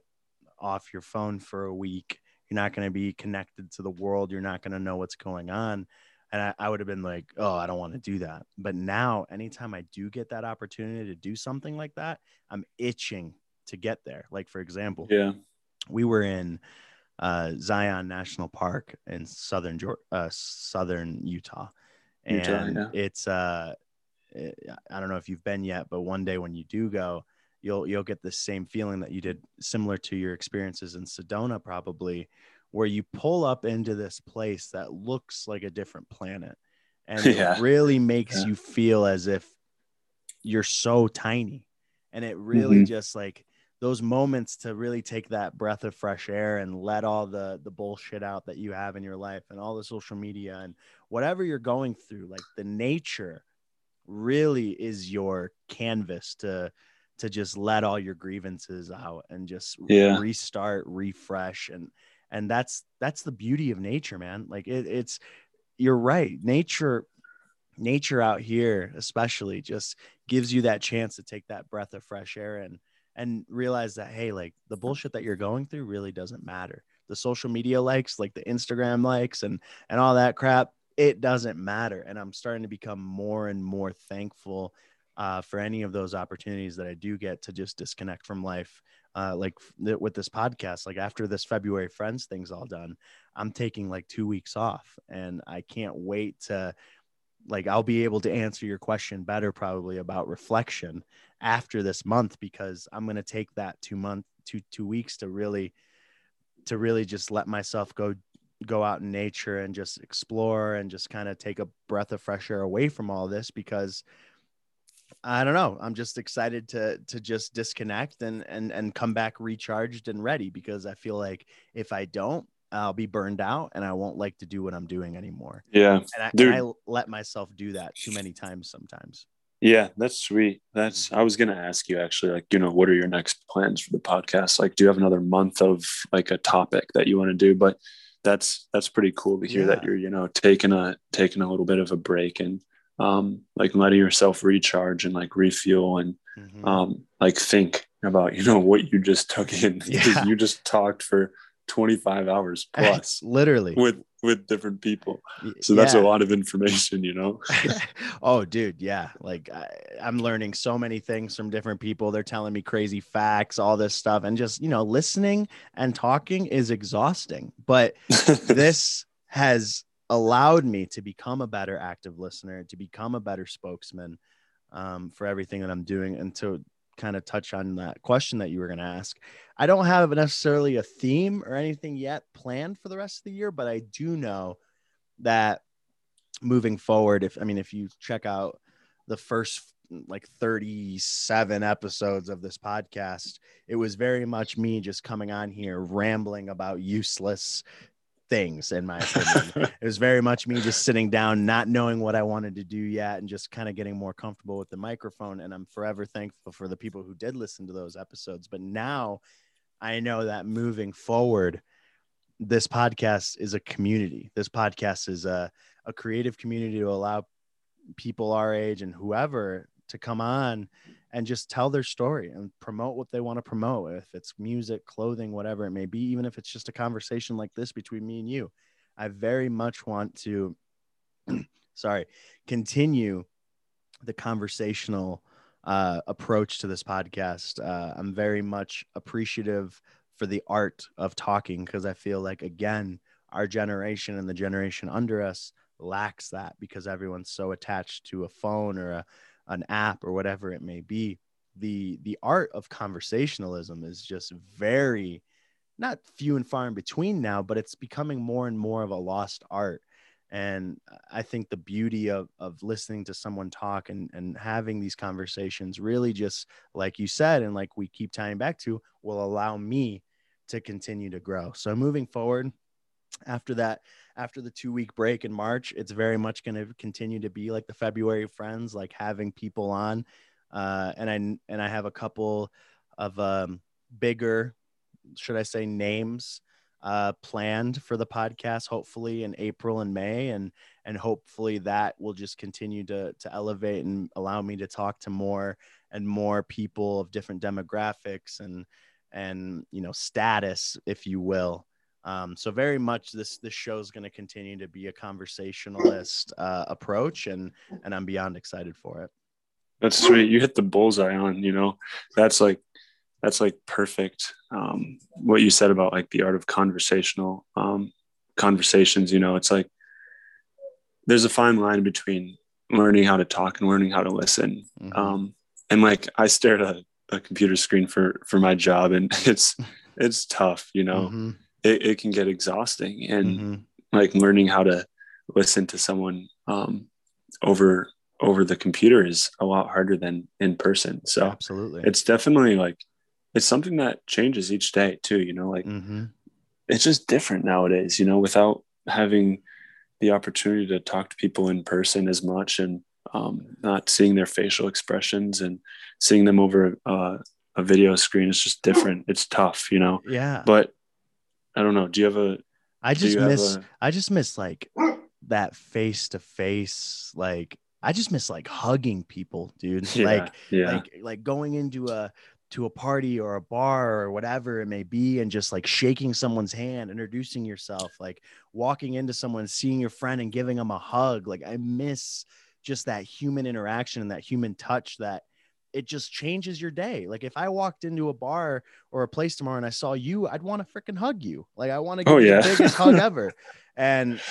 off your phone for a week. You're not going to be connected to the world. You're not going to know what's going on. And I, I would have been like oh i don't want to do that. But now anytime i do get that opportunity to do something like that i'm itching to get there. Like for example yeah. we were in uh, zion national park in southern uh, southern utah. And utah, yeah. it's uh Eh, I don't know if you've been yet, but one day when you do go, you'll you'll get the same feeling that you did, similar to your experiences in Sedona, probably, where you pull up into this place that looks like a different planet, and yeah. it really makes yeah. you feel as if you're so tiny, and it really mm-hmm. just like those moments to really take that breath of fresh air and let all the the bullshit out that you have in your life and all the social media and whatever you're going through like the nature really is your canvas to to just let all your grievances out and just yeah. restart refresh and and that's that's the beauty of nature man like it, it's you're right nature nature out here especially just gives you that chance to take that breath of fresh air and and realize that hey like the bullshit that you're going through really doesn't matter the social media likes like the instagram likes and and all that crap it doesn't matter. And I'm starting to become more and more thankful uh, for any of those opportunities that I do get to just disconnect from life. Uh, like th- with this podcast, like after this February Friends thing's all done, I'm taking like two weeks off and I can't wait to like I'll be able to answer your question better probably about reflection after this month because I'm going to take that two month two two weeks to really to really just let myself go go out in nature and just explore and just kind of take a breath of fresh air away from all this because I don't know. I'm just excited to to just disconnect and and and come back recharged and ready because I feel like if I don't, I'll be burned out and I won't like to do what I'm doing anymore. Yeah. And I, and I let myself do that too many times sometimes. Yeah, that's sweet. That's mm-hmm. I was gonna ask you actually, like, you know, what are your next plans for the podcast? Like, do you have another month of like a topic that you want to do? But that's that's pretty cool to hear yeah. that you're, you know, taking a taking a little bit of a break and um like letting yourself recharge and like refuel and mm-hmm. um like think about, you know, what you just took in. Yeah. you just talked for 25 hours plus literally with with different people so that's yeah. a lot of information you know oh dude yeah like I, i'm learning so many things from different people they're telling me crazy facts all this stuff and just you know listening and talking is exhausting but this has allowed me to become a better active listener to become a better spokesman um, for everything that i'm doing and to kind of touch on that question that you were going to ask. I don't have necessarily a theme or anything yet planned for the rest of the year, but I do know that moving forward, if I mean, if you check out the first like 37 episodes of this podcast, it was very much me just coming on here rambling about useless things in my opinion. It was very much me just sitting down not knowing what i wanted to do yet and just kind of getting more comfortable with the microphone and i'm forever thankful for the people who did listen to those episodes. But now i know that moving forward this podcast is a community. This podcast is a, a creative community to allow people our age and whoever to come on and just tell their story and promote what they want to promote if it's music clothing whatever it may be even if it's just a conversation like this between me and you. I very much want to sorry continue the conversational uh, approach to this podcast. Uh, i'm very much appreciative for the art of talking because i feel like again our generation and the generation under us lacks that because everyone's so attached to a phone or a an app or whatever it may be the the art of conversationalism is just very not few and far in between now but it's becoming more and more of a lost art. And i think the beauty of, of listening to someone talk and, and having these conversations really just like you said and like we keep tying back to will allow me to continue to grow. So moving forward after that after the two week break in march it's very much going to continue to be like the february friends like having people on uh, and i and i have a couple of um, bigger should i say names uh, planned for the podcast hopefully in april and may and and hopefully that will just continue to to elevate and allow me to talk to more and more people of different demographics and and you know status if you will um, so very much this this show is going to continue to be a conversationalist uh, approach, and and I'm beyond excited for it. That's sweet. You hit the bullseye on. You know, that's like that's like perfect. Um, what you said about like the art of conversational um, conversations. You know, it's like there's a fine line between learning how to talk and learning how to listen. Mm-hmm. Um, and like I stare at a, a, computer screen for for my job, and it's it's tough. You know. Mm-hmm it, it can get exhausting and mm-hmm. like learning how to listen to someone um, over over the computer is a lot harder than in person. So absolutely. it's definitely like it's something that changes each day too you know like mm-hmm. it's just different nowadays you know without having the opportunity to talk to people in person as much and um, not seeing their facial expressions and seeing them over uh, a video screen it's just different. It's tough you know? Yeah. But I don't know. Do you have a? I just miss. A... I just miss like that face to face. Like I just miss like hugging people, dude. Yeah, like yeah. like like going into a to a party or a bar or whatever it may be and just like shaking someone's hand introducing yourself like walking into someone seeing your friend and giving them a hug like i miss just that human interaction and that human touch that it just changes your day. Like if i walked into a bar or a place tomorrow and i saw you i'd want to freaking hug you. Like i want to oh, give Oh, yeah. the biggest hug ever. And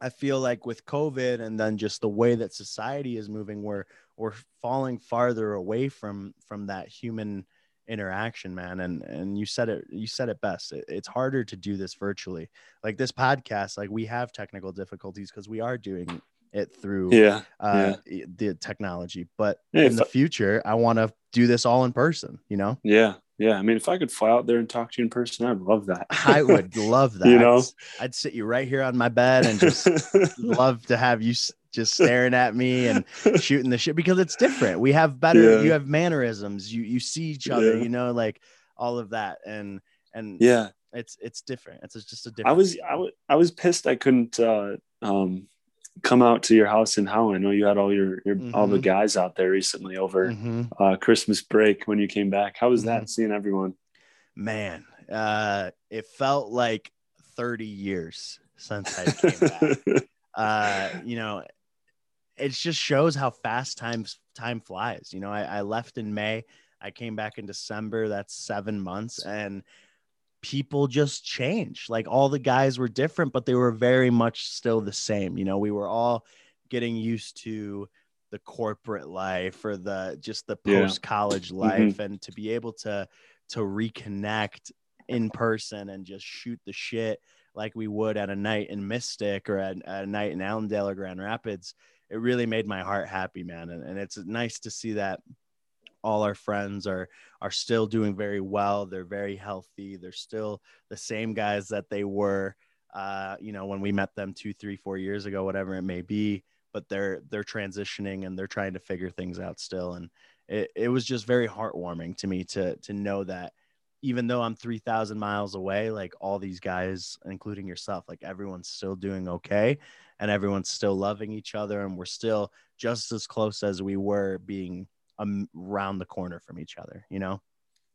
i feel like with covid and then just the way that society is moving we're we're falling farther away from from that human interaction man. And and you said it you said it best. It, it's harder to do this virtually. Like this podcast like we have technical difficulties because we are doing it through Yeah. uh the technology but Yeah, in the I- future i want to do this all in person you know Yeah. Yeah. I mean, if I could fly out there and talk to you in person, I'd love that. i would love that You know? I'd, I'd sit you right here on my bed and just love to have you just staring at me and shooting the shit because it's different. We have better, Yeah. you have mannerisms, you you see each other, Yeah. you know, like all of that. And and yeah. it's it's different. It's just a different. was. I was I was pissed I couldn't uh um come out to your house in Howell. I know you had all your, your all the Mhm. guys out there recently over Mhm. uh Christmas break when you came back. How was that seeing everyone? man. Uh, it felt like 30 years since I came back. uh, you know, it just shows how fast time time flies. You know, I, I left in May, I came back in December. That's seven months, and people just changed. Like all the guys were different, but they were very much still the same. You know, we were all getting used to the corporate life or the just the post college mm-hmm. life, and to be able to to reconnect in person and just shoot the shit like we would at a night in Mystic or at, at a night in Allendale or Grand Rapids, it really made my heart happy, man. And, and it's nice to see that all our friends are are still doing very well. They're very healthy. They're still the same guys that they were, uh, you know, when we met them two, three, four years ago, whatever it may be. But they're they're transitioning and they're trying to figure things out still. And it, it was just very heartwarming to me to to know that even though I'm 3,000 miles away, like all these guys, including yourself, like everyone's still doing okay and everyone's still loving each other. And we're still just as close as we were being um, around the corner from each other, you know?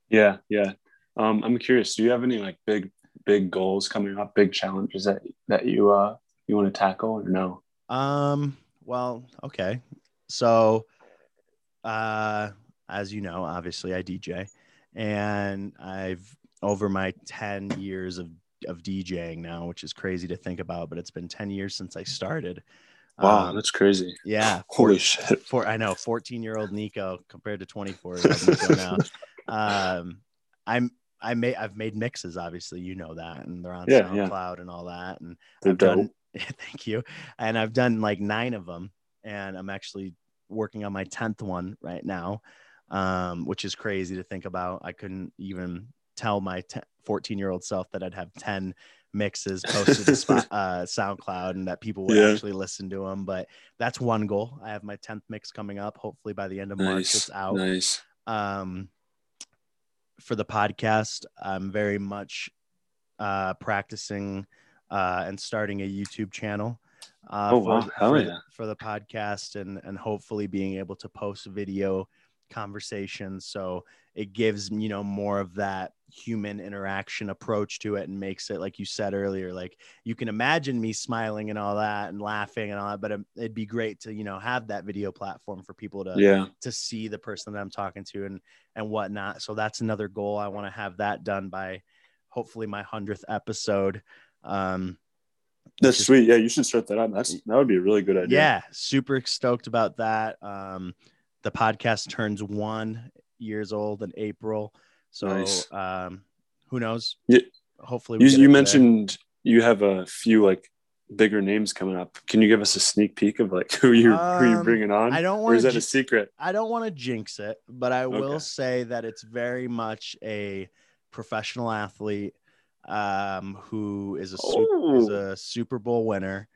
Yeah, yeah. Um, I'm curious. Do you have any like big, big goals coming up? Big challenges that that you uh you want to tackle or no? Um, well, okay. So, uh, as you know, obviously I DJ and I've over my 10 years of, of DJing now, which is crazy to think about, but it's been 10 years since I started. Wow, Um, that's crazy. yeah. Holy shit. for I know 14 year old Nico compared to 24 year old Nico now. Um, I'm I made I've made mixes, obviously, you know that, and they're on Yeah, yeah. SoundCloud and all that. And They're I've done thank you. And I've done like nine of them, and I'm actually working on my 10th one right now, um, which is crazy to think about. I couldn't even tell my 14 year old self that I'd have 10 mixes posted to spot, uh, SoundCloud and that people would Yeah. actually listen to them. But that's one goal. I have my 10th mix coming up. Hopefully by the end of March, Nice. it's out Nice. um, for the podcast, I'm very much uh, practicing uh, and starting a YouTube channel. Uh, Oh, for, wow. for, yeah. for the podcast and and hopefully being able to post video conversations so it gives you know more of that human interaction approach to it and makes it like you said earlier like you can imagine me smiling and all that and laughing and all that but it- it'd be great to you know have that video platform for people to Yeah. to see the person that I'm talking to and and whatnot. So that's another goal. I want to have that done by hopefully my hundredth episode. Um, That's sweet. Yeah, you should start that up. That's that would be a really good idea. yeah, super stoked about that. Um, the podcast turns one years old in April, so Nice. um, who knows? Yeah. Hopefully, we You you it there. mentioned you have a few like bigger names coming up. Can you give us a sneak peek of like who you who you Um, bringing on? I don't or want is that a secret? I don't want to jinx it, but I will Okay. say that it's very much a professional athlete um, who is a super, is Oh. a Super Bowl winner.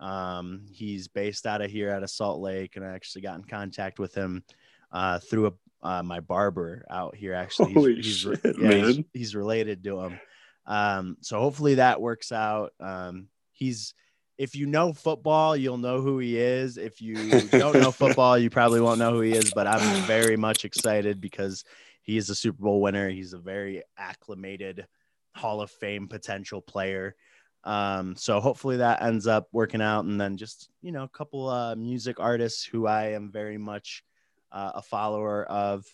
Um, he's based out of here out of Salt Lake, and I actually got in contact with him uh, through a uh, my barber out here. Actually, Holy he's, shit, yeah, he's, he's related to him. Um, so hopefully that works out. Um, he's if you know football, you'll know who he is. If you don't know football, you probably won't know who he is. But I'm very much excited because he is a Super Bowl winner. He's a very acclimated Hall of Fame potential player. Um, so hopefully that ends up working out. And then just, you know, a couple uh, music artists who I am very much uh, a follower of.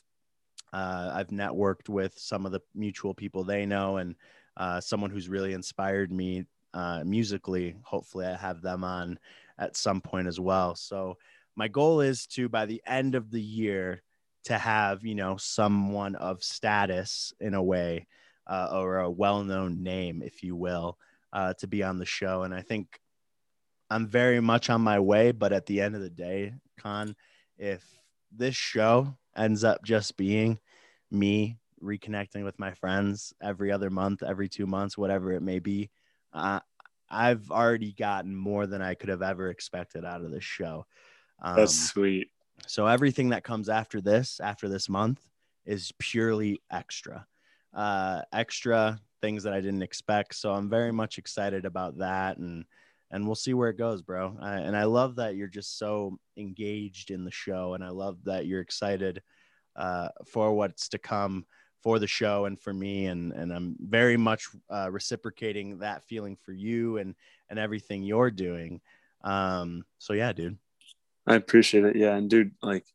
Uh, I've networked with some of the mutual people they know and uh, someone who's really inspired me uh, musically. Hopefully, I have them on at some point as well. So, my goal is to, by the end of the year, to have, you know, someone of status in a way uh, or a well known name, if you will, uh, to be on the show. And I think I'm very much on my way. But at the end of the day, Con, if this show ends up just being me reconnecting with my friends every other month, every two months, whatever it may be. Uh, I've already gotten more than I could have ever expected out of this show. Um, That's sweet. So everything that comes after this, after this month, is purely extra, uh, extra things that I didn't expect. So I'm very much excited about that, and and we'll see where it goes, bro. I, and I love that you're just so engaged in the show, and I love that you're excited uh, for what's to come for the show and for me and and I'm very much uh, reciprocating that feeling for you and and everything you're doing. Um so yeah dude. I appreciate it. Yeah and dude like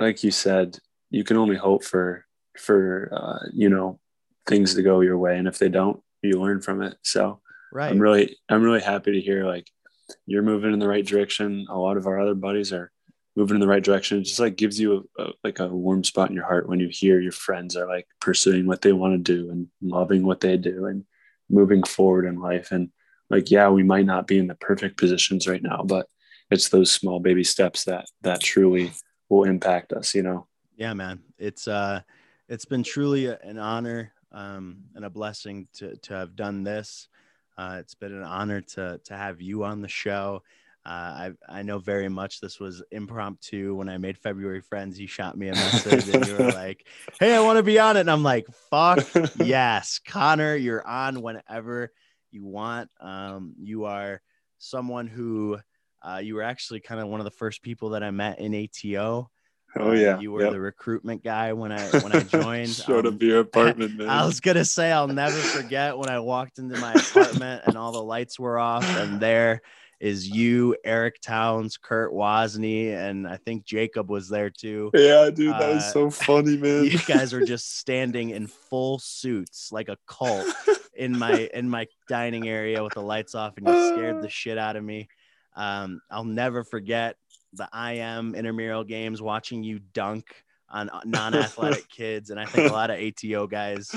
like you said you can only hope for for uh you know things to go your way and if they don't you learn from it. So right I'm really I'm really happy to hear like you're moving in the right direction a lot of our other buddies are moving in the right direction. It just like gives you a, a, like a warm spot in your heart when you hear your friends are like pursuing what they want to do and loving what they do and moving forward in life. And like, yeah, we might not be in the perfect positions right now, but it's those small baby steps that that truly will impact us, you know? Yeah, man. It's uh it's been truly an honor um and a blessing to to have done this. Uh, it's been an honor to to have you on the show uh, I, I know very much this was impromptu. When I made February Friends, you shot me a message and you were like, Hey, I want to be on it. And I'm like, Fuck yes, Connor, you're on whenever you want. Um, you are someone who uh, you were actually kind of one of the first people that I met in ATO. Oh yeah, uh, you were yep. the recruitment guy when I when I joined. Showed um, up your apartment, man. I was gonna say I'll never forget when I walked into my apartment and all the lights were off, and there is you, Eric Towns, Kurt Wozni, and I think Jacob was there too. Yeah, dude, that uh, was so funny, man. You guys are just standing in full suits like a cult in my in my dining area with the lights off, and you scared the shit out of me. Um, I'll never forget the IM intramural games, watching you dunk on non-athletic kids and i think a lot of ato guys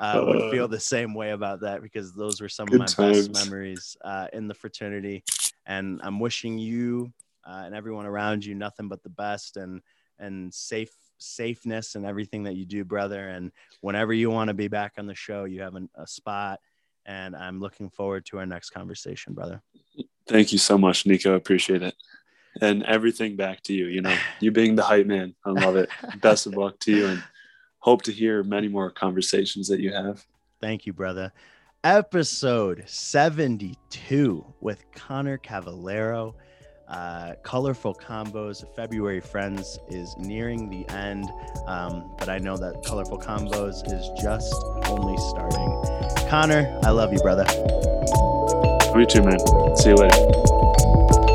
uh, would feel uh. the same way about that because those were some of my times. best memories uh, in the fraternity. And i'm wishing you uh, and everyone around you nothing but the best and and safe safeness and everything that you do brother. And whenever you want to be back on the show you have an, a spot. And i'm looking forward to our next conversation brother. Thank you so much nico. Appreciate it and everything back to you. You know, you being the hype man. I love it. Best of luck to you and hope to hear many more conversations that you have. Thank you, brother. Episode 72 with Connor Cavallaro. Uh, colorful combos february friends is nearing the end um, but i know that colorful combos is just only starting connor i love you brother me too man see you later